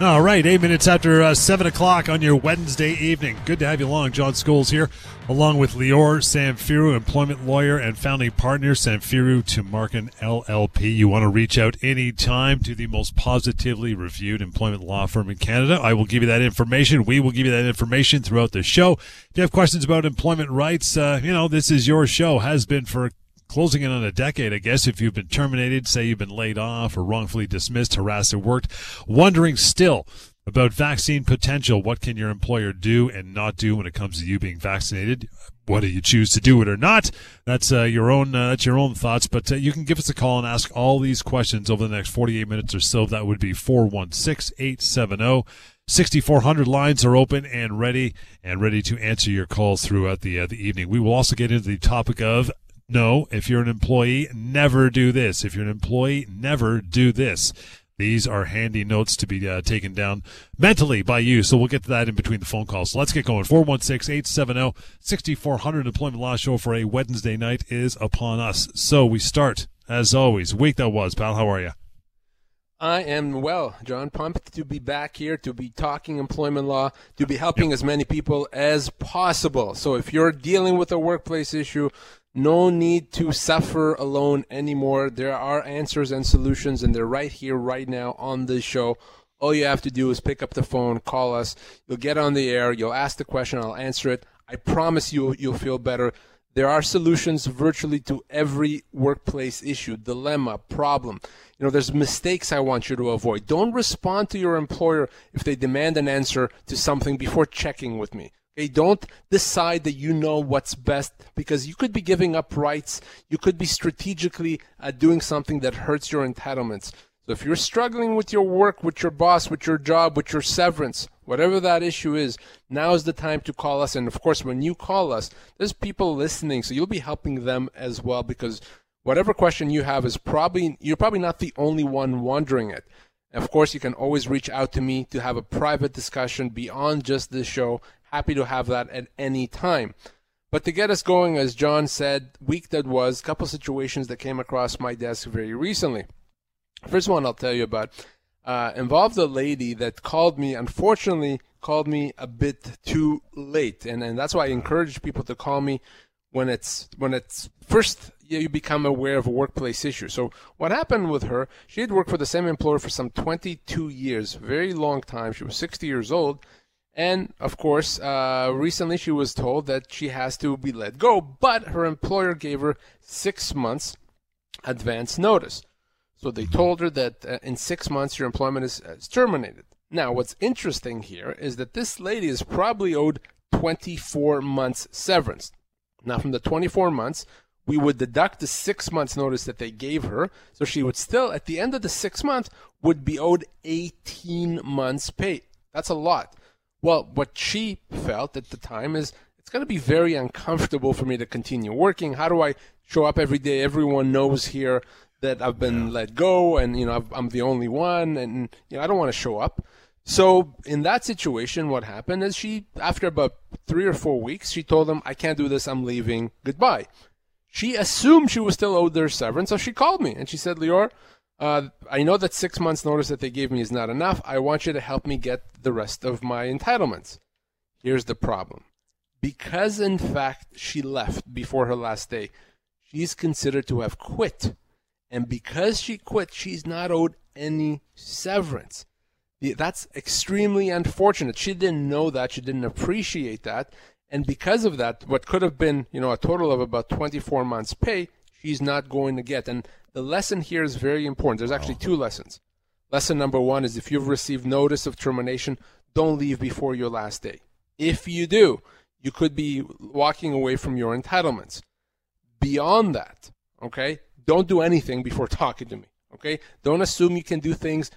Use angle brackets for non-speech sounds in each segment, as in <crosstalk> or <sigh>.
All right, eight minutes after uh, 7 o'clock on your Wednesday evening. Good to have you along. John Scholes here, along with Lior Samfiru, employment lawyer and founding partner, Samfiru Tumarkin LLP. You want to reach out anytime to the most positively reviewed employment law firm in Canada. I will give you that information. We will give you that information throughout the show. If you have questions about employment rights, uh, you know, this is your show, has been for closing in on a decade, I guess, if you've been terminated, say you've been laid off or wrongfully dismissed, harassed at work, wondering still about vaccine potential. What can your employer do and not do when it comes to you being vaccinated? Whether you choose to do it or not, that's uh, your own. Uh, that's your own thoughts. But uh, you can give us a call and ask all these questions over the next 48 minutes or so. That would be 416-870. 6400 lines are open and ready and ready to answer your calls throughout the uh, the evening. We will also get into the topic of no, if you're an employee, never do this. If you're an employee, never do this. These are handy notes to be uh, taken down mentally by you. So we'll get to that in between the phone calls. So let's get going. 416 870 6400 Employment Law Show for a Wednesday night is upon us. So we start, as always, week that was, pal. How are you? I am well, John. Pumped to be back here, to be talking employment law, to be helping yep. as many people as possible. So if you're dealing with a workplace issue, no need to suffer alone anymore. There are answers and solutions, and they're right here, right now on this show. All you have to do is pick up the phone, call us. You'll get on the air. You'll ask the question. I'll answer it. I promise you, you'll feel better. There are solutions virtually to every workplace issue, dilemma, problem. You know, there's mistakes I want you to avoid. Don't respond to your employer if they demand an answer to something before checking with me. Okay, don't decide that you know what's best because you could be giving up rights. You could be strategically uh, doing something that hurts your entitlements. So if you're struggling with your work, with your boss, with your job, with your severance, whatever that issue is, now is the time to call us. And of course, when you call us, there's people listening, so you'll be helping them as well because whatever question you have is probably you're probably not the only one wondering it. Of course, you can always reach out to me to have a private discussion beyond just this show happy to have that at any time. But to get us going, as John said, week that was, couple situations that came across my desk very recently. First one I'll tell you about uh, involved a lady that called me, unfortunately, called me a bit too late. And, and that's why I encourage people to call me when it's, when it's first you become aware of a workplace issue. So what happened with her, she had worked for the same employer for some 22 years, very long time. She was 60 years old and of course, uh, recently she was told that she has to be let go, but her employer gave her six months advance notice. So they told her that uh, in six months your employment is, uh, is terminated. Now, what's interesting here is that this lady is probably owed 24 months severance. Now, from the 24 months, we would deduct the six months notice that they gave her. So she would still, at the end of the six months, would be owed 18 months pay. That's a lot. Well, what she felt at the time is it's going to be very uncomfortable for me to continue working. How do I show up every day? Everyone knows here that I've been yeah. let go and, you know, I'm the only one and, you know, I don't want to show up. So in that situation, what happened is she, after about three or four weeks, she told them, I can't do this. I'm leaving. Goodbye. She assumed she was still owed their severance. So she called me and she said, Lior, uh, I know that six months' notice that they gave me is not enough. I want you to help me get the rest of my entitlements. Here's the problem. Because, in fact, she left before her last day, she's considered to have quit. And because she quit, she's not owed any severance. That's extremely unfortunate. She didn't know that. She didn't appreciate that. And because of that, what could have been, you know, a total of about 24 months' pay, she's not going to get. And the lesson here is very important. There's actually two lessons. Lesson number one is if you've received notice of termination, don't leave before your last day. If you do, you could be walking away from your entitlements. Beyond that, okay, don't do anything before talking to me. Okay, don't assume you can do things.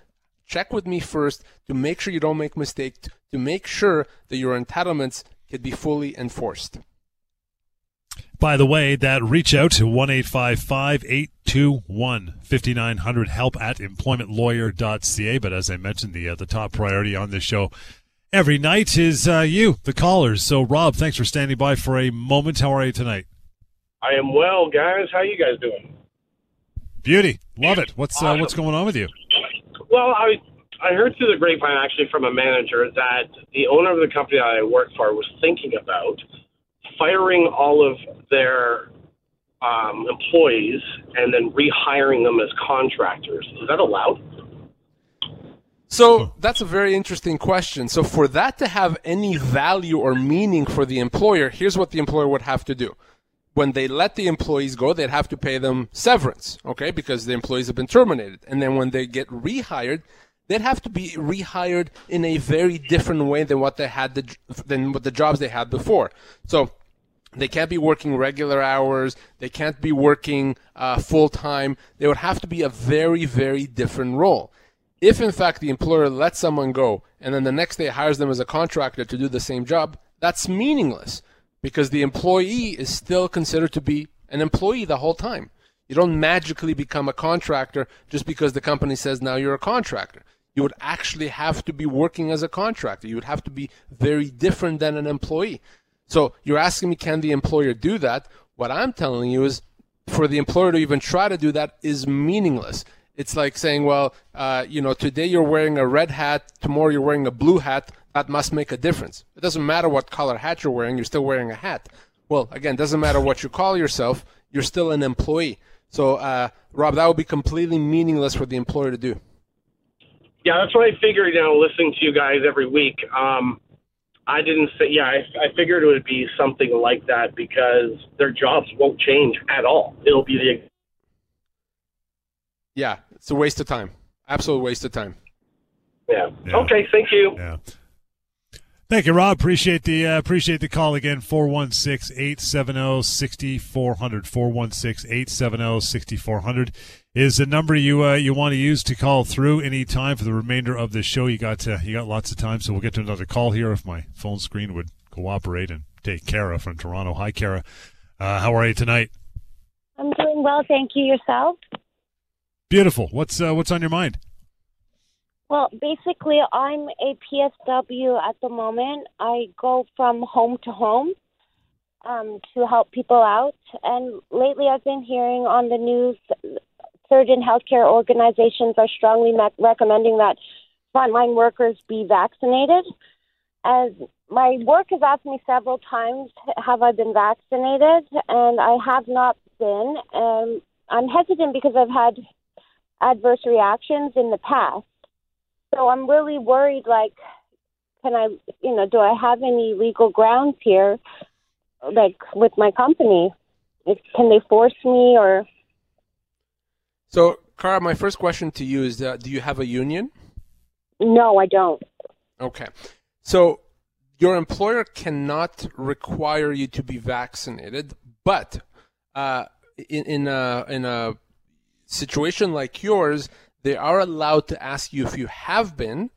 check with me first to make sure you don't make mistakes, to make sure that your entitlements can be fully enforced. By the way, that reach out to 1 821 5900 help at employmentlawyer.ca. But as I mentioned, the, uh, the top priority on this show every night is uh, you, the callers. So, Rob, thanks for standing by for a moment. How are you tonight? I am well, guys. How you guys doing? Beauty, love it. What's uh, what's going on with you? Well, I I heard through the grapevine actually from a manager that the owner of the company that I work for was thinking about firing all of their um, employees and then rehiring them as contractors. Is that allowed? So that's a very interesting question. So for that to have any value or meaning for the employer, here's what the employer would have to do. When they let the employees go, they'd have to pay them severance, okay, because the employees have been terminated. And then when they get rehired, they'd have to be rehired in a very different way than what they had the, than what the jobs they had before. So they can't be working regular hours. They can't be working uh, full time. They would have to be a very, very different role. If in fact the employer lets someone go and then the next day hires them as a contractor to do the same job, that's meaningless because the employee is still considered to be an employee the whole time. You don't magically become a contractor just because the company says now you're a contractor. You would actually have to be working as a contractor. You would have to be very different than an employee. So you're asking me, can the employer do that? What I'm telling you is for the employer to even try to do that is meaningless. It's like saying, well, uh, you know, today you're wearing a red hat, tomorrow you're wearing a blue hat. That must make a difference. It doesn't matter what color hat you're wearing, you're still wearing a hat. Well, again, doesn't matter what you call yourself, you're still an employee. So, uh, Rob, that would be completely meaningless for the employer to do. Yeah, that's what I figured. You know, listening to you guys every week. Um, I didn't say. Yeah, I, I figured it would be something like that because their jobs won't change at all. It'll be the Yeah, it's a waste of time. Absolute waste of time. yeah. Yeah. Okay, thank you. Yeah. Thank you, Rob. Appreciate the uh, appreciate the call again. 416-870-6400. 416-870-6400 is the number you uh, you want to use to call through any time for the remainder of the show. You got uh, you got lots of time, so we'll get to another call here if my phone screen would cooperate and take Kara from Toronto. Hi, Kara. Uh, how are you tonight? I'm doing well, thank you. Yourself? Beautiful. What's uh, what's on your mind? Well, basically, I'm a PSW at the moment. I go from home to home um, to help people out. And lately, I've been hearing on the news certain healthcare organizations are strongly me- recommending that frontline workers be vaccinated. As my work has asked me several times, have I been vaccinated? And I have not been. And I'm hesitant because I've had adverse reactions in the past. So I'm really worried like can I you know, do I have any legal grounds here like with my company? Can they force me or So, Kara, my first question to you is: uh, Do you have a union? no, I don't. Okay. So your employer cannot require you to be vaccinated, but uh, in, in, a, in a situation like yours, they are allowed to ask you if you have been,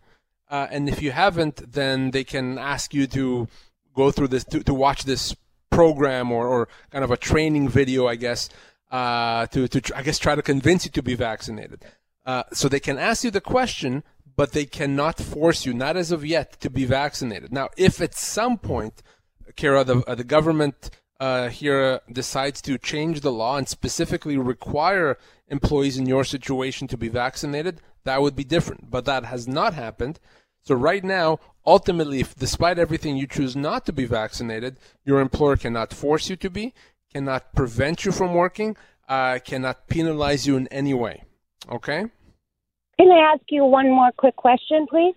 uh, and if you haven't, then they can ask you to go through this, to, to watch this program or, or kind of a training video, I guess, uh, to, to, I guess, try to convince you to be vaccinated. Uh, so they can ask you the question, but they cannot force you, not as of yet, to be vaccinated. Now, if at some point, Kara, the, uh, the government uh, here decides to change the law and specifically require employees in your situation to be vaccinated, that would be different. But that has not happened. So right now, ultimately, if despite everything you choose not to be vaccinated, your employer cannot force you to be, cannot prevent you from working, uh, cannot penalize you in any way. Okay? Can I ask you one more quick question, please?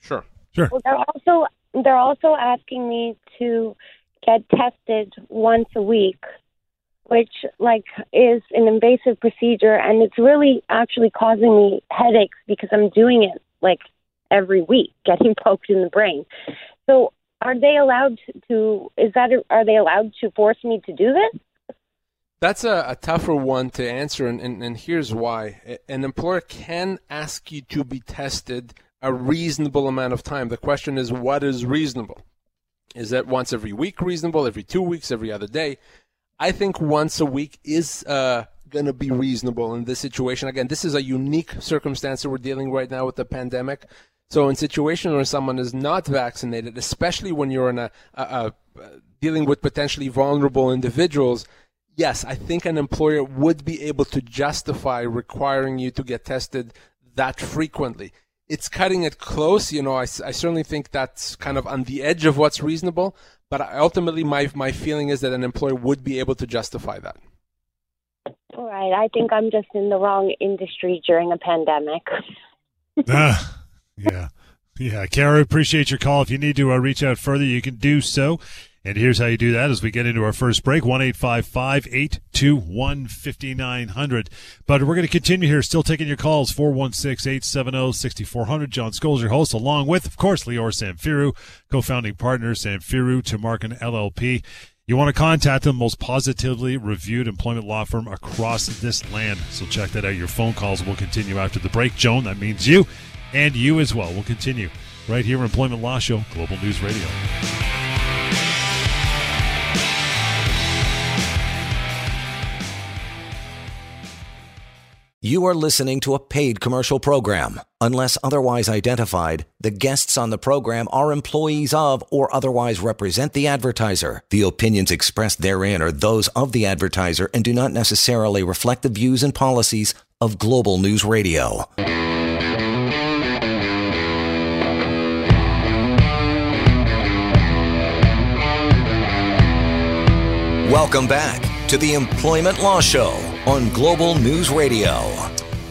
Sure. Sure. Well, they're also they're also asking me to get tested once a week, which like is an invasive procedure, and it's really actually causing me headaches because I'm doing it like every week, <laughs> getting poked in the brain. So, are they allowed to? Is that are they allowed to force me to do this? That's a, a tougher one to answer, and, and, and here's why. An employer can ask you to be tested a reasonable amount of time. The question is, what is reasonable? Is that once every week reasonable, every two weeks, every other day? I think once a week is uh, going to be reasonable in this situation. Again, this is a unique circumstance that we're dealing right now with the pandemic. So, in situations where someone is not vaccinated, especially when you're in a, a, a dealing with potentially vulnerable individuals, yes, I think an employer would be able to justify requiring you to get tested that frequently. It's cutting it close. You know, I, I certainly think that's kind of on the edge of what's reasonable. But ultimately, my, my feeling is that an employer would be able to justify that. All right. I think I'm just in the wrong industry during a pandemic. uh, <laughs> yeah. Yeah. Kara, appreciate your call. If you need to uh, reach out further, you can do so. And here's how you do that as we get into our first break 1 821 5900. But we're going to continue here, still taking your calls 416 870 6400. John Scholes, your host, along with, of course, Lior Samfiru, co founding partner, Samfiru to Tumarkin LLP. You want to contact them, most positively reviewed employment law firm across this land. So check that out. Your phone calls will continue after the break. Joan, that means you and you as well. We'll continue right here, on Employment Law Show, Global News Radio. You are listening to a paid commercial program. Unless otherwise identified, the guests on the program are employees of or otherwise represent the advertiser. The opinions expressed therein are those of the advertiser and do not necessarily reflect the views and policies of Global News Radio. Welcome back to the Employment Law Show on Global News Radio.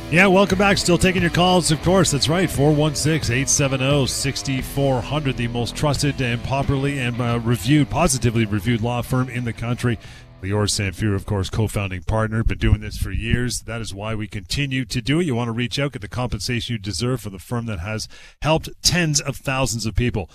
Yeah, welcome back. Still taking your calls, of course. That's right. 416 870 6400, the most trusted and popularly and uh, reviewed, positively reviewed law firm in the country. Lior Samfiru, of course, co founding partner, been doing this for years. That is why we continue to do it. You want to reach out, get the compensation you deserve for the firm that has helped tens of thousands of people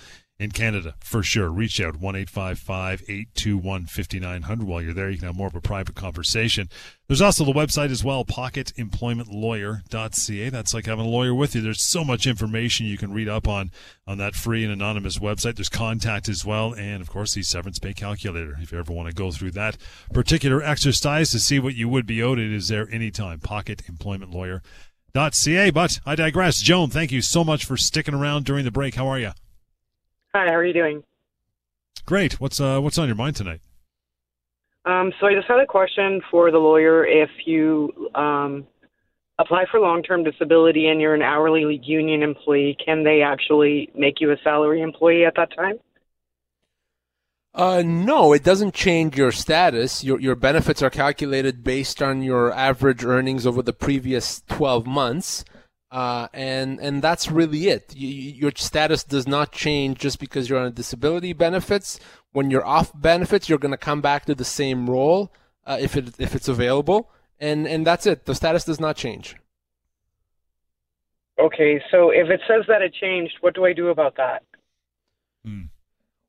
in Canada for sure. Reach out 1 821 5900. While you're there, you can have more of a private conversation. There's also the website as well, pocketemploymentlawyer.ca. That's like having a lawyer with you. There's so much information you can read up on on that free and anonymous website. There's contact as well, and of course, the severance pay calculator. If you ever want to go through that particular exercise to see what you would be owed, it is there anytime. Pocketemploymentlawyer.ca. But I digress. Joan, thank you so much for sticking around during the break. How are you? Hi, how are you doing? Great. What's uh what's on your mind tonight? Um, so I just had a question for the lawyer. If you um, apply for long-term disability and you're an hourly union employee, can they actually make you a salary employee at that time? Uh, no, it doesn't change your status. Your your benefits are calculated based on your average earnings over the previous 12 months. Uh, and and that's really it. You, your status does not change just because you're on disability benefits. When you're off benefits, you're going to come back to the same role uh, if it if it's available, and and that's it. The status does not change. Okay, so if it says that it changed, what do I do about that? Hmm.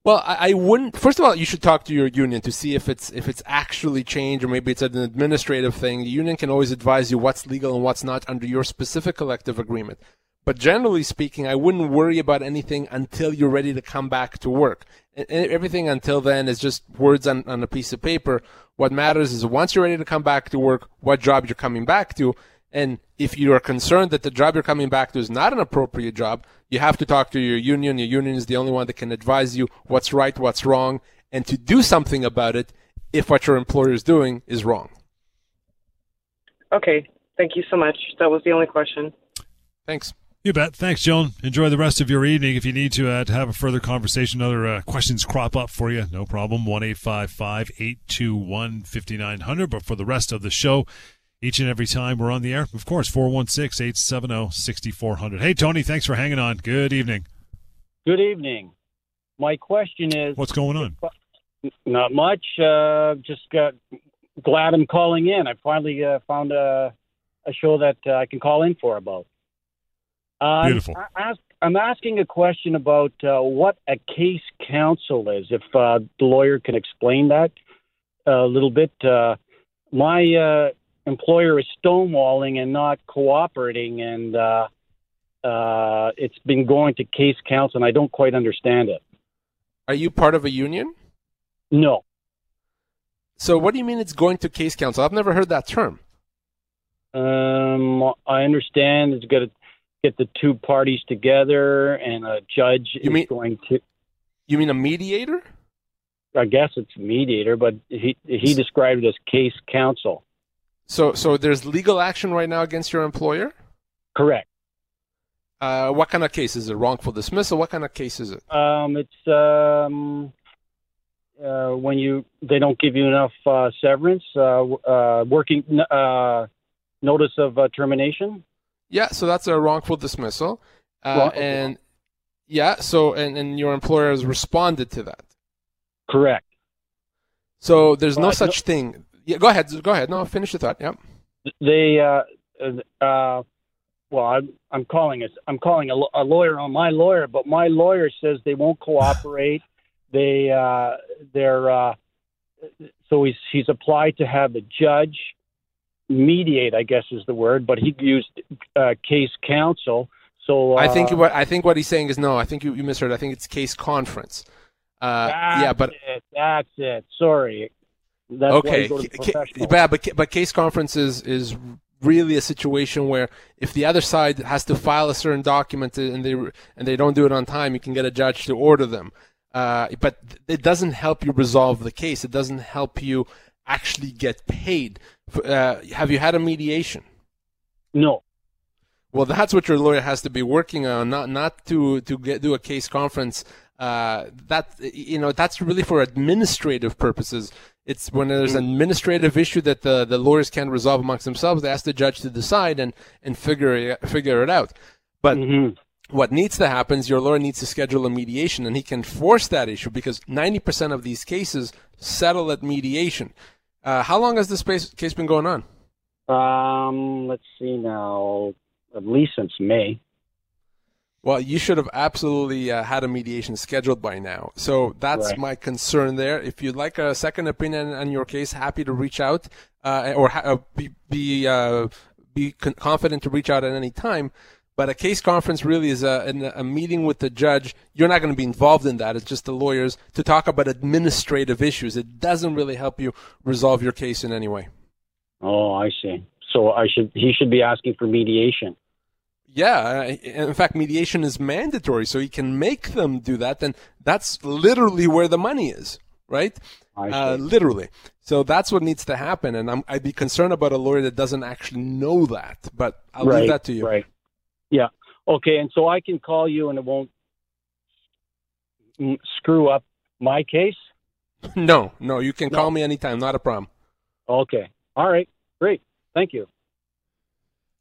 Well, I, I, wouldn't. First of all, you should talk to your union to see if it's if it's actually changed or maybe it's an administrative thing. The union can always advise you what's legal and what's not under your specific collective agreement. But generally speaking, I wouldn't worry about anything until you're ready to come back to work. Everything until then is just words on, on a piece of paper. What matters is once you're ready to come back to work, what job you're coming back to, and if you are concerned that the job you're coming back to is not an appropriate job, you have to talk to your union. Your union is the only one that can advise you what's right, what's wrong, and to do something about it if what your employer is doing is wrong. Okay. Thank you so much. That was the only question. Thanks. You bet. Thanks, Joan. Enjoy the rest of your evening. If you need to, uh, to have a further conversation, other uh, questions crop up for you, no problem. 1 821 5900. But for the rest of the show, each and every time we're on the air. Of course, 416 870 6400. Hey, Tony, thanks for hanging on. Good evening. Good evening. My question is What's going on? Not much. Uh, just got glad I'm calling in. I finally uh, found a, a show that uh, I can call in for about. Uh, Beautiful. I, I'm asking a question about uh, what a case counsel is, if uh, the lawyer can explain that a little bit my uh, employer is stonewalling and not cooperating, and uh, uh, it's been going to case counsel, and I don't quite understand it. Are you part of a union? No. So what do you mean it's going to case counsel? I've never heard that term. Um, I understand it's got to get the two parties together, and a judge You is mean- going to. You mean a mediator? I guess it's mediator, but he he described it as case counsel. So so there's legal action right now against your employer? Correct. Uh, what kind of case is it? Wrongful dismissal? What kind of case is it? Um, it's um, uh, when you they don't give you enough uh, severance, uh, uh, working uh, notice of uh, termination. Yeah, so that's a wrongful dismissal. Uh, Wrong- and yeah, so and, and your employer has responded to that. Correct. So there's no such thing. Yeah, go ahead. Go ahead. No, finish the thought. Yeah. They uh, uh, well, I'm I'm calling it. I'm calling a, a lawyer on my lawyer, but my lawyer says they won't cooperate. <sighs> they uh, they're uh, so he's he's applied to have the judge mediate. I guess is the word, but he used uh, case counsel. So uh, I think what I think what he's saying is no. I think you, you misheard. I think it's case conference. Uh, yeah, but that's it. Sorry. That's okay, you go to Ca- ca- yeah, but but case conference is is really a situation where if the other side has to file a certain document and they and they don't do it on time, you can get a judge to order them. Uh, but it doesn't help you resolve the case. It doesn't help you actually get paid. Uh, have you had a mediation? no. Well, that's what your lawyer has to be working on, not not to to get do a case conference. Uh, that you know, that's really for administrative purposes. It's when there's an administrative issue that the, the lawyers can't resolve amongst themselves. They ask the judge to decide and and figure it, figure it out. But Mhm. what needs to happen is your lawyer needs to schedule a mediation, and he can force that issue because 90% of these cases settle at mediation. Uh, how long has this case case been going on? Um, let's see now. At least since May. Well, you should have absolutely uh, had a mediation scheduled by now. So that's Right. my concern there. If you'd like a second opinion on your case, happy to reach out uh, or ha- uh, be be, uh, be con- confident to reach out at any time. But a case conference really is a, a meeting with the judge. You're not going to be involved in that. It's just the lawyers to talk about administrative issues. It doesn't really help you resolve your case in any way. Oh, I see. So I should he should be asking for mediation. Yeah, in fact, mediation is mandatory, so you can make them do that. Then that's literally where the money is, right? I. Uh, literally. So that's what needs to happen, and I'm, I'd be concerned about a lawyer that doesn't actually know that. But I'll right, leave that to you. Right. Yeah. Okay, and so I can call you and it won't screw up my case. <laughs> No, no, you can No. call me anytime, not a problem. Okay. All right. Great. Thank you.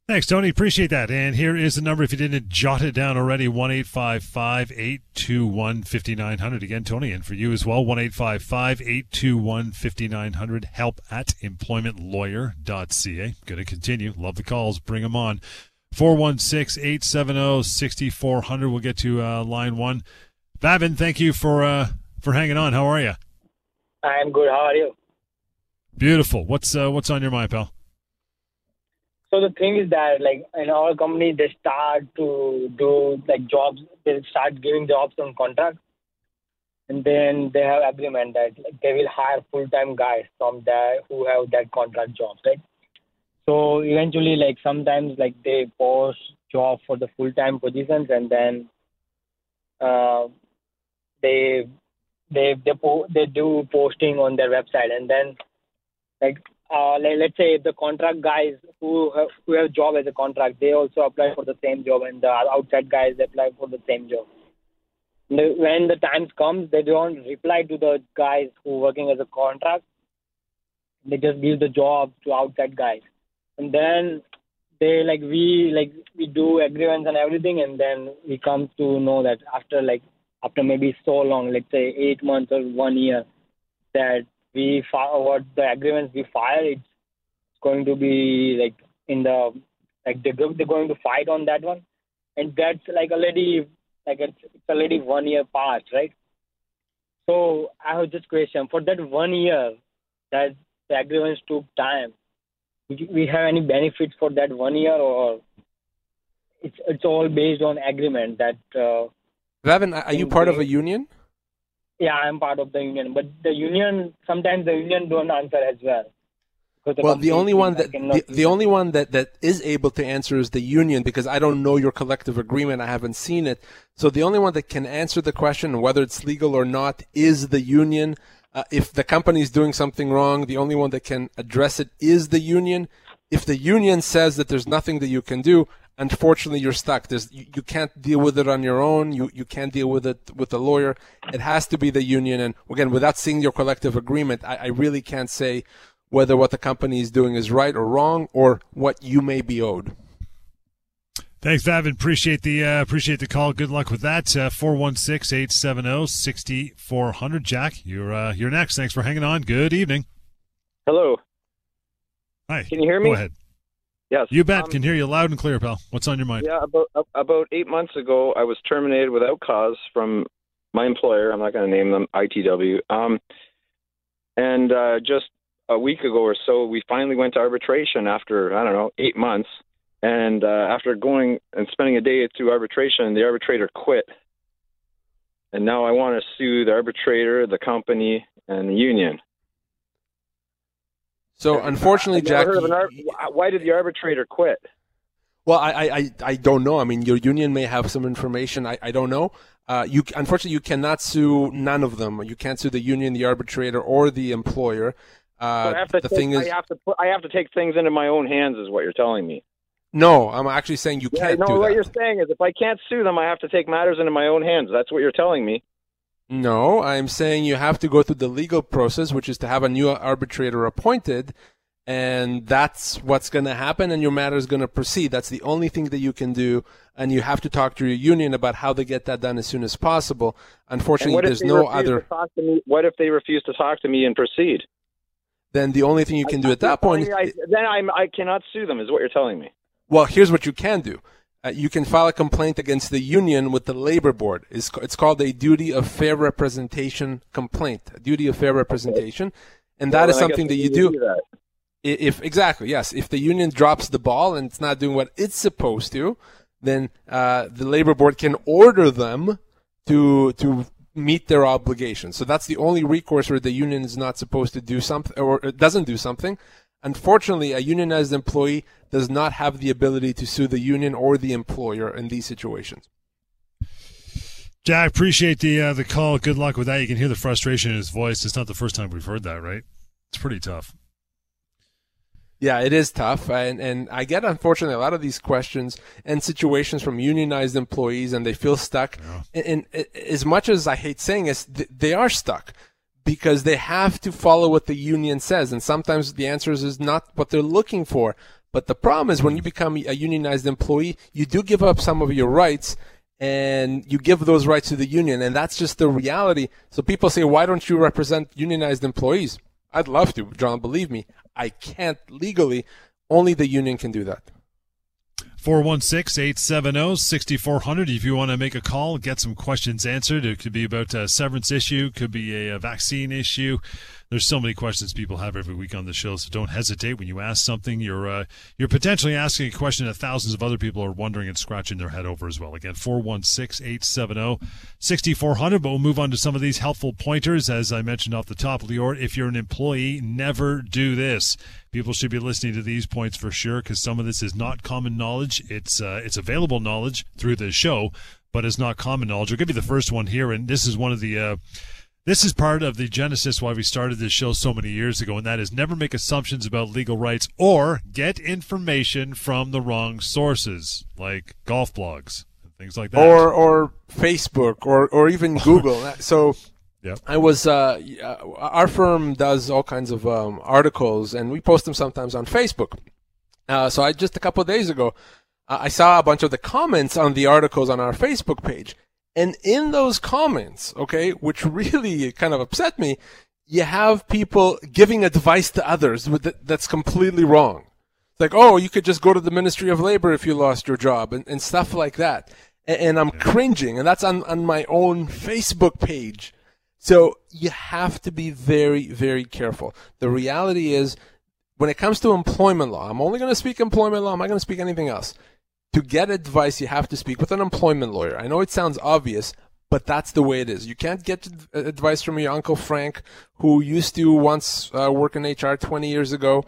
Thanks, Tony. Appreciate that. And here is the number if you didn't jot it down already 1 821 5900. Again, Tony, and for you as well 1 821 5900. Help at employmentlawyer.ca. Going to continue. Love the calls. Bring them on. 416 870 6400. We'll get to uh, line one. Babin, thank you for uh, for hanging on. How are you? I'm good. How are you? Beautiful. What's uh, what's on your mind, pal? So the thing is that, like in our company, they start to do like jobs. They start giving jobs on contract, and then they have agreement that like, they will hire full-time guys from there who have that contract jobs, right? So eventually, like sometimes, like they post job for the full-time positions, and then uh, they they they po- they do posting on their website, and then like uh, let's say the contract guys who have, who have job as a contract, they also apply for the same job, and the outside guys apply for the same job. When the times comes, they don't reply to the guys who working as a contract. They just give the job to outside guys, and then they like we like we do agreements and everything, and then we come to know that after like after maybe so long, let's say eight months or one year, that we fi- what the agreements we file it's going to be like in the like they go- they're going to fight on that one and that's like already like it's, it's already one year past right so i have just question for that one year that the agreements took time, we we have any benefits for that one year, or it's it's all based on agreement that. Uh, Vavin, are you part of a union? Yeah, I'm part of the union, but the union sometimes the union don't answer as well. because Well, the only one that the, the only one that, that is able to answer is the union because I don't know your collective agreement. I haven't seen it. So the only one that can answer the question whether it's legal or not is the union. Uh, if the company is doing something wrong, the only one that can address it is the union. If the union says that there's nothing that you can do, unfortunately you're stuck. There's you, you can't deal with it on your own. You you can't deal with it with a lawyer. It has to be the union. And again, without seeing your collective agreement, I, I really can't say whether what the company is doing is right or wrong or what you may be owed. Thanks, Vavin. Appreciate the uh, appreciate the call. Good luck with that. Uh, Four one six eight seven zero sixty four hundred. Jack, you're uh, you're next. Thanks for hanging on. Good evening. Hello. Hi. Can you hear me? Go ahead. Yes. You bet. Um, Can hear you loud and clear, pal. What's on your mind? Yeah, about about eight months ago, I was terminated without cause from my employer. I'm not going to name them, ITW. Um, and uh, just a week ago or so, we finally went to arbitration after I don't know eight months. And uh, after going and spending a day through arbitration, the arbitrator quit. And now I want to sue the arbitrator, the company, and the union. So unfortunately, Jack, heard of an you- ar- why did the arbitrator quit? Well, I, I, I- don't know. I mean, your union may have some information. I, I don't know. Uh, you unfortunately you cannot sue none of them. You can't sue the union, the arbitrator, or the employer. Uh, So I have to the take, thing is, I have to put, I have to take things into my own hands, is what you're telling me. no, I'm actually saying you Yeah, can't no, what that. you're saying is if I can't sue them, I have to take matters into my own hands. That's what you're telling me. No, I'm saying you have to go through the legal process, which is to have a new arbitrator appointed, and that's what's going to happen, and your matter is going to proceed. That's the only thing that you can do, and you have to talk to your union about how to get that done as soon as possible. Unfortunately, there's they no other. To talk to me? What if they refuse to talk to me and proceed? Then the only thing you can do at that point. I, then I'm, I cannot sue them, is what you're telling me. Well, here's what you can do. Uh, you can file a complaint against the union with the labor board. It's, it's called a duty of fair representation complaint, a duty of fair representation, and that Well, is something that you do. that. If exactly yes, if the union drops the ball and it's not doing what it's supposed to, then uh, the labor board can order them to to meet their obligations. So that's the only recourse where the union is not supposed to do something or it doesn't do something. Unfortunately, a unionized employee does not have the ability to sue the union or the employer in these situations. Jack, appreciate the uh, the call. Good luck with that. You can hear the frustration in his voice. It's not the first time we've heard that, right? It's pretty tough. Yeah, it is tough, and and I get unfortunately a lot of these questions and situations from unionized employees, and they feel stuck. And, and a- as much as I hate saying this, they are stuck because they have to follow what the union says, and sometimes the answer is not what they're looking for. But the problem is when you become a unionized employee, you do give up some of your rights, and you give those rights to the union, and that's just the reality. So people say, why don't you represent unionized employees? I'd love to, John. Believe me, I can't legally. Only the union can do that. 416 870 6400. If you want to make a call, get some questions answered. It could be about a severance issue, could be a, a vaccine issue. There's so many questions people have every week on the show, so don't hesitate when you ask something. You're uh, you're potentially asking a question that thousands of other people are wondering and scratching their head over as well. Again, 416 870 6400. But we'll move on to some of these helpful pointers. As I mentioned off the top, Lior, if you're an employee, never do this. People should be listening to these points for sure because some of this is not common knowledge. It's uh, it's available knowledge through the show, but it's not common knowledge. I'll give you the first one here, and this is one of the. Uh, this is part of the genesis why we started this show so many years ago, and that is never make assumptions about legal rights or get information from the wrong sources, like golf blogs and things like that. or or Facebook or or even Google. <laughs> so Yep. I was uh, uh, our firm does all kinds of um, articles and we post them sometimes on Facebook. Uh, so I just a couple of days ago uh, I saw a bunch of the comments on the articles on our Facebook page. And in those comments, okay, which <laughs> really kind of upset me, you have people giving advice to others that's completely wrong. It's like, oh, you could just go to the Ministry of Labor if you lost your job and, and stuff like that. And, and I'm cringing, and that's on, on my own Facebook page. So you have to be very, very careful. The reality is, when it comes to employment law, I'm only going to speak employment law. I'm not going to speak anything else. To get advice, you have to speak with an employment lawyer. I know it sounds obvious, but that's the way it is. You can't get advice from your uncle Frank, who used to once uh, work in HR 20 years ago.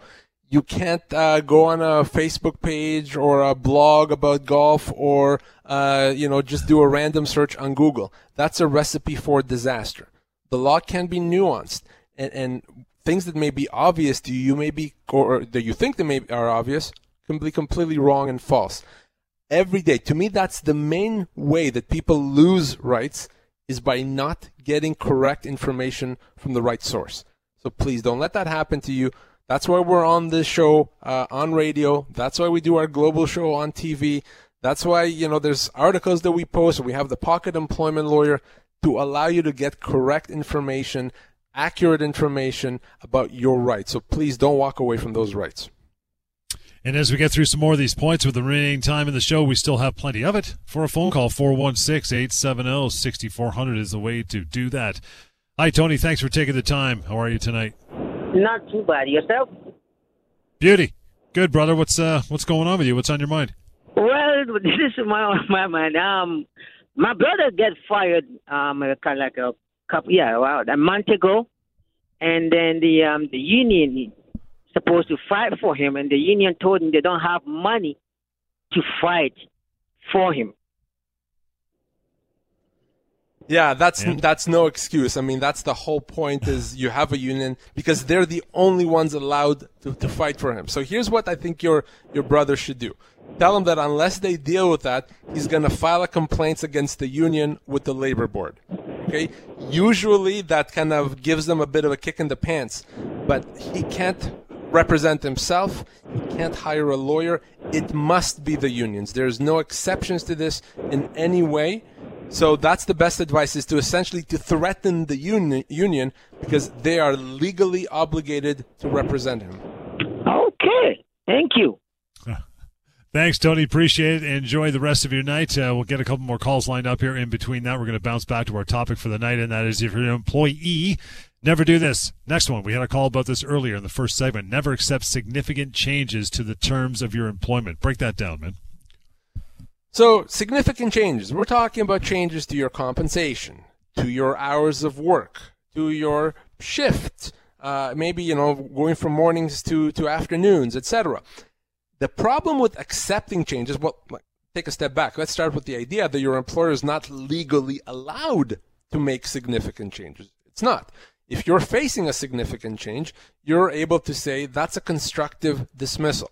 You can't uh, go on a Facebook page or a blog about golf, or uh, you know just do a random search on Google. That's a recipe for disaster. The law can be nuanced, and, and things that may be obvious to you, may be or that you think they may are obvious, can be completely wrong and false every day. To me, that's the main way that people lose rights is by not getting correct information from the right source. So please don't let that happen to you. That's why we're on this show uh, on radio. That's why we do our global show on TV. That's why you know there's articles that we post. We have the Pocket Employment Lawyer to allow you to get correct information, accurate information about your rights. So please don't walk away from those rights. And as we get through some more of these points with the remaining time in the show, we still have plenty of it. For a phone call, 416 870 6400 is the way to do that. Hi, Tony. Thanks for taking the time. How are you tonight? Not too bad. Yourself? Beauty. Good, brother. What's uh what's going on with you? What's on your mind? Well, <laughs> this is my my mind. Um, my brother get fired um kind of like a couple yeah well a month ago, and then the um the union supposed to fight for him, and the union told him they don't have money to fight for him. Yeah, that's yeah. that's no excuse. I mean, that's the whole point is <sighs> you have a union because they're the only ones allowed to, to fight for him. So here's what I think your your brother should do. Tell him that unless they deal with that, he's going to file a complaint against the union with the labor board. Okay? Usually that kind of gives them a bit of a kick in the pants, but he can't represent himself. He can't hire a lawyer. It must be the unions. There's no exceptions to this in any way. So that's the best advice is to essentially to threaten the uni- union because they are legally obligated to represent him. Okay. Thank you. <laughs> Thanks, Tony. Appreciate it. Enjoy the rest of your night. Uh, we'll get a couple more calls lined up here in between that. We're going to bounce back to our topic for the night, and that is if you're an employee Never do this. Next one. We had a call about this earlier in the first segment. Never accept significant changes to the terms of your employment. Break that down, man. So, significant changes. We're talking about changes to your compensation, to your hours of work, to your shift, uh, maybe, you know, going from mornings to, to afternoons, etc. The problem with accepting changes, well, take a step back. Let's start with the idea that your employer is not legally allowed to make significant changes. It's not. If you're facing a significant change, you're able to say that's a constructive dismissal.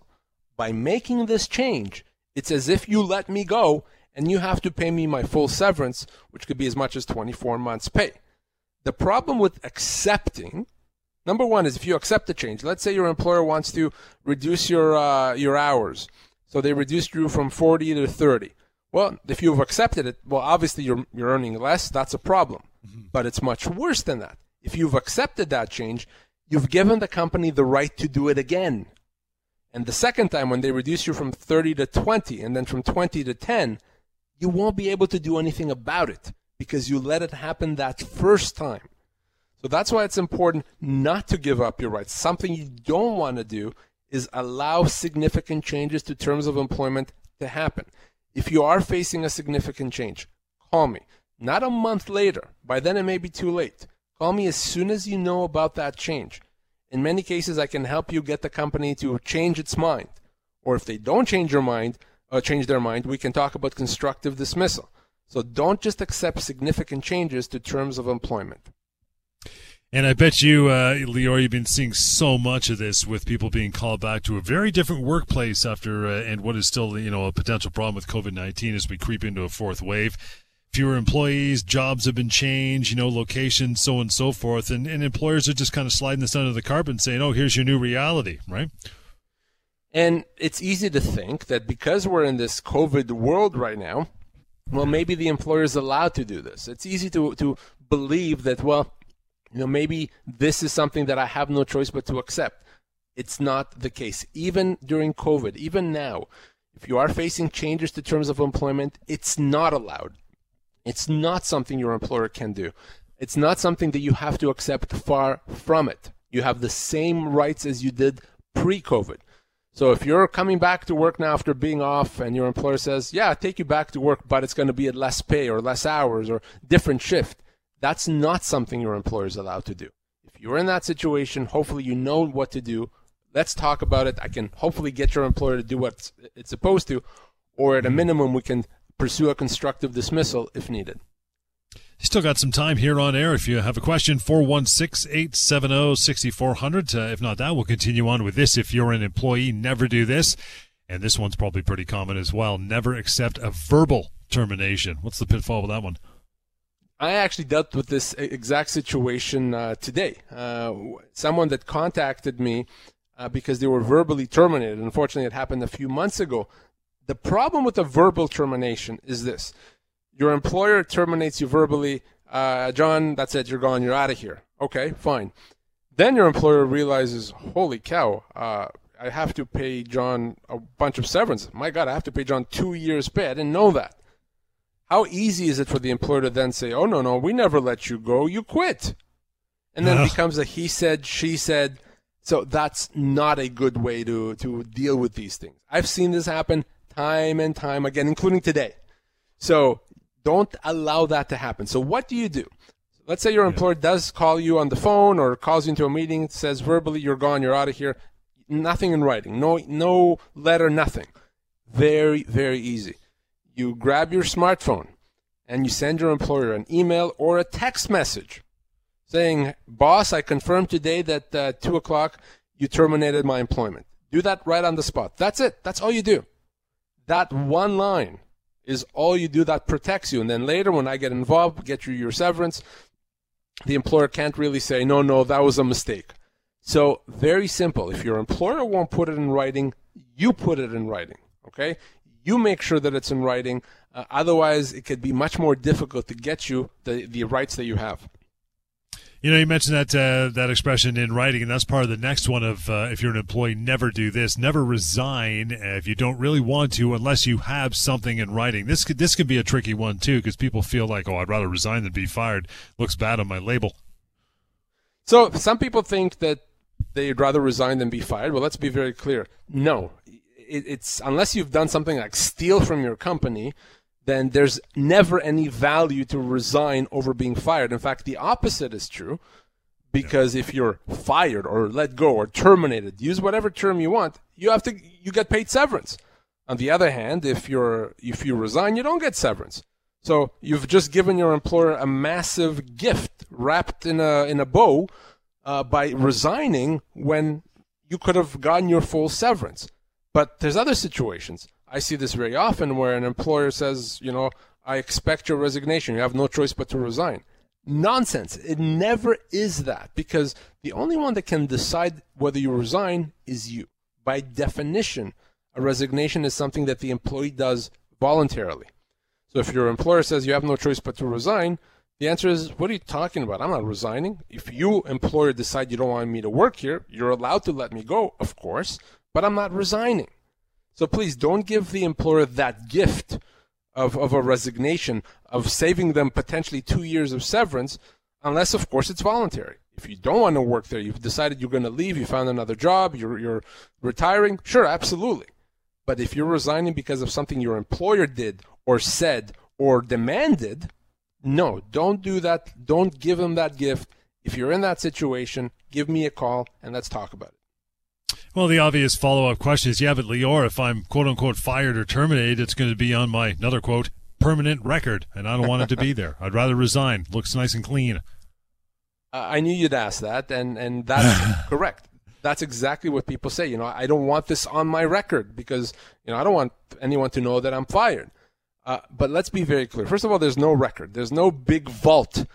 By making this change, it's as if you let me go and you have to pay me my full severance, which could be as much as 24 months' pay. The problem with accepting, number one, is if you accept the change. Let's say your employer wants to reduce your uh, your hours, so they reduced you from 40 to 30. Well, if you've accepted it, well, obviously you're you're earning less. That's a problem. Mm-hmm. But it's much worse than that if you've accepted that change, you've given the company the right to do it again. And the second time, when they reduce you from 30 to 20 and then from 20 to 10, you won't be able to do anything about it because you let it happen that first time. So that's why it's important not to give up your rights. Something you don't want to do is allow significant changes to terms of employment to happen. If you are facing a significant change, call me. Not a month later. By then it may be too late. Call me as soon as you know about that change. In many cases, I can help you get the company to change its mind. Or if they don't change your mind, uh, change their mind, we can talk about constructive dismissal. So don't just accept significant changes to terms of employment. And I bet you, uh, Lior, you've been seeing so much of this with people being called back to a very different workplace after, uh, and what is still, you know, a potential problem with COVID 19 as we creep into a fourth wave fewer employees, jobs have been changed, you know, locations, so on and so forth. And, and employers are just kind of sliding this under the carpet and saying, oh, here's your new reality, right? And it's easy to think that because we're in this COVID world right now, well, maybe the employer is allowed to do this. It's easy to, to believe that, well, you know, maybe this is something that I have no choice but to accept. It's not the case. Even during COVID, even now, if you are facing changes to terms of employment, it's not allowed. It's not something your employer can do. It's not something that you have to accept far from it. You have the same rights as you did pre COVID. So if you're coming back to work now after being off and your employer says, yeah, I'll take you back to work, but it's going to be at less pay or less hours or different shift, that's not something your employer is allowed to do. If you're in that situation, hopefully you know what to do. Let's talk about it. I can hopefully get your employer to do what it's supposed to, or at a minimum, we can pursue a constructive dismissal if needed. Still got some time here on air. If you have a question, 416 870 6400. Uh, if not that, we'll continue on with this. If you're an employee, never do this. And this one's probably pretty common as well. Never accept a verbal termination. What's the pitfall with that one? I actually dealt with this exact situation uh, today. Uh, someone that contacted me uh, because they were verbally terminated. Unfortunately, it happened a few months ago. The problem with a verbal termination is this your employer terminates you verbally, uh, John, that's it, you're gone, you're out of here. Okay, fine. Then your employer realizes, holy cow, uh, I have to pay John a bunch of severance. My God, I have to pay John two years' pay. I didn't know that. How easy is it for the employer to then say, oh, no, no, we never let you go, you quit? And then it becomes a he said, she said. So that's not a good way to, to deal with these things. I've seen this happen time and time again, including today. So don't allow that to happen. So what do you do? Let's say your employer does call you on the phone or calls you into a meeting, says verbally you're gone, you're out of here. Nothing in writing, no no letter, nothing. Very very easy. You grab your smartphone and you send your employer an email or a text message saying, "Boss, I confirm today that uh, two o'clock you terminated my employment." Do that right on the spot. That's it. That's all you do. That one line is all you do that protects you. And then later, when I get involved, get you your severance, the employer can't really say, no, no, that was a mistake. So, very simple. If your employer won't put it in writing, you put it in writing. Okay? You make sure that it's in writing. Uh, otherwise, it could be much more difficult to get you the, the rights that you have. You know, you mentioned that uh, that expression in writing, and that's part of the next one of uh, if you're an employee, never do this, never resign if you don't really want to, unless you have something in writing. This could this could be a tricky one too, because people feel like, oh, I'd rather resign than be fired. Looks bad on my label. So some people think that they'd rather resign than be fired. Well, let's be very clear. No, it, it's unless you've done something like steal from your company then there's never any value to resign over being fired. In fact, the opposite is true because if you're fired or let go or terminated, use whatever term you want, you have to you get paid severance. On the other hand, if you're if you resign, you don't get severance. So you've just given your employer a massive gift wrapped in a in a bow uh, by resigning when you could have gotten your full severance. But there's other situations I see this very often where an employer says, you know, I expect your resignation. You have no choice but to resign. Nonsense. It never is that because the only one that can decide whether you resign is you. By definition, a resignation is something that the employee does voluntarily. So if your employer says you have no choice but to resign, the answer is, what are you talking about? I'm not resigning. If you, employer, decide you don't want me to work here, you're allowed to let me go, of course, but I'm not resigning. So please don't give the employer that gift of, of a resignation, of saving them potentially two years of severance, unless, of course, it's voluntary. If you don't want to work there, you've decided you're going to leave, you found another job, you're, you're retiring, sure, absolutely. But if you're resigning because of something your employer did or said or demanded, no, don't do that. Don't give them that gift. If you're in that situation, give me a call and let's talk about it. Well, the obvious follow up question is yeah, but Lior, if I'm quote unquote fired or terminated, it's going to be on my, another quote, permanent record, and I don't want it to be there. I'd rather resign. Looks nice and clean. Uh, I knew you'd ask that, and, and that's <sighs> correct. That's exactly what people say. You know, I don't want this on my record because, you know, I don't want anyone to know that I'm fired. Uh, but let's be very clear. First of all, there's no record. There's no big vault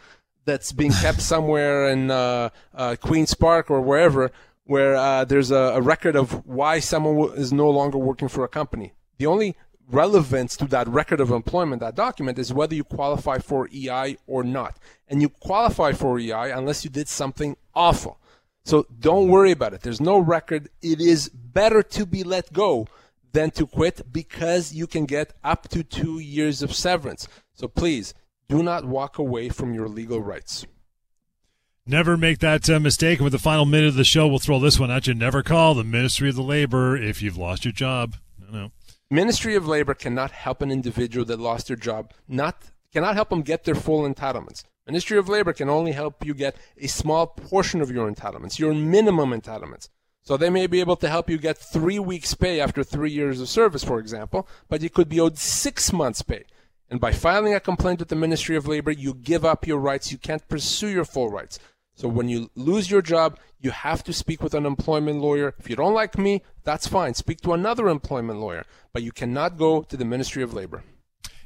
that's being kept <sighs> somewhere in uh, uh, Queen's Park or wherever where uh, there's a, a, record of why someone is no longer working for a company. The only relevance to that record of employment, that document, is whether you qualify for EI or not. And you qualify for EI unless you did something awful. So don't worry about it. There's no record. It is better to be let go than to quit because you can get up to two years of severance. So please Do not walk away from your legal rights. Never make that uh, mistake. And with the final minute of the show, we'll throw this one at you. Never call the Ministry of the Labor if you've lost your job. No. Ministry of Labor cannot help an individual that lost their job, not cannot help them get their full entitlements. Ministry of Labor can only help you get a small portion of your entitlements, your minimum entitlements. So they may be able to help you get three weeks' pay after three years of service, for example, but you could be owed six months' pay. And by filing a complaint with the Ministry of Labor, you give up your rights. You can't pursue your full rights. So when you lose your job, you have to speak with an employment lawyer. If you don't like me, that's fine. Speak to another employment lawyer. But you cannot go to the Ministry of Labor.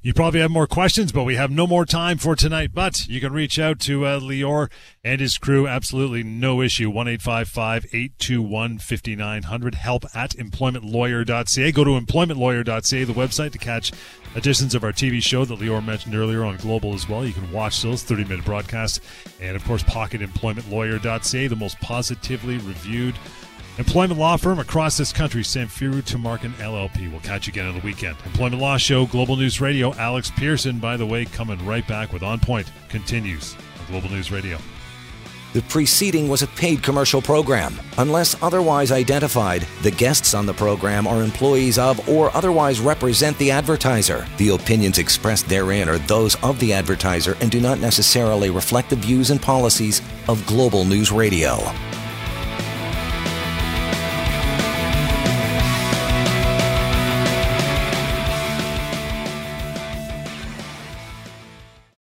You probably have more questions, but we have no more time for tonight. But you can reach out to uh, Lior and his crew. Absolutely no issue. 1 821 5900. Help at employmentlawyer.ca. Go to employmentlawyer.ca, the website, to catch editions of our TV show that Lior mentioned earlier on Global as well. You can watch those 30 minute broadcasts. And of course, pocketemploymentlawyer.ca, the most positively reviewed Employment law firm across this country, Samfiru Tumarkin LLP. We'll catch you again on the weekend. Employment Law Show, Global News Radio. Alex Pearson, by the way, coming right back with On Point, continues on Global News Radio. The preceding was a paid commercial program. Unless otherwise identified, the guests on the program are employees of or otherwise represent the advertiser. The opinions expressed therein are those of the advertiser and do not necessarily reflect the views and policies of Global News Radio.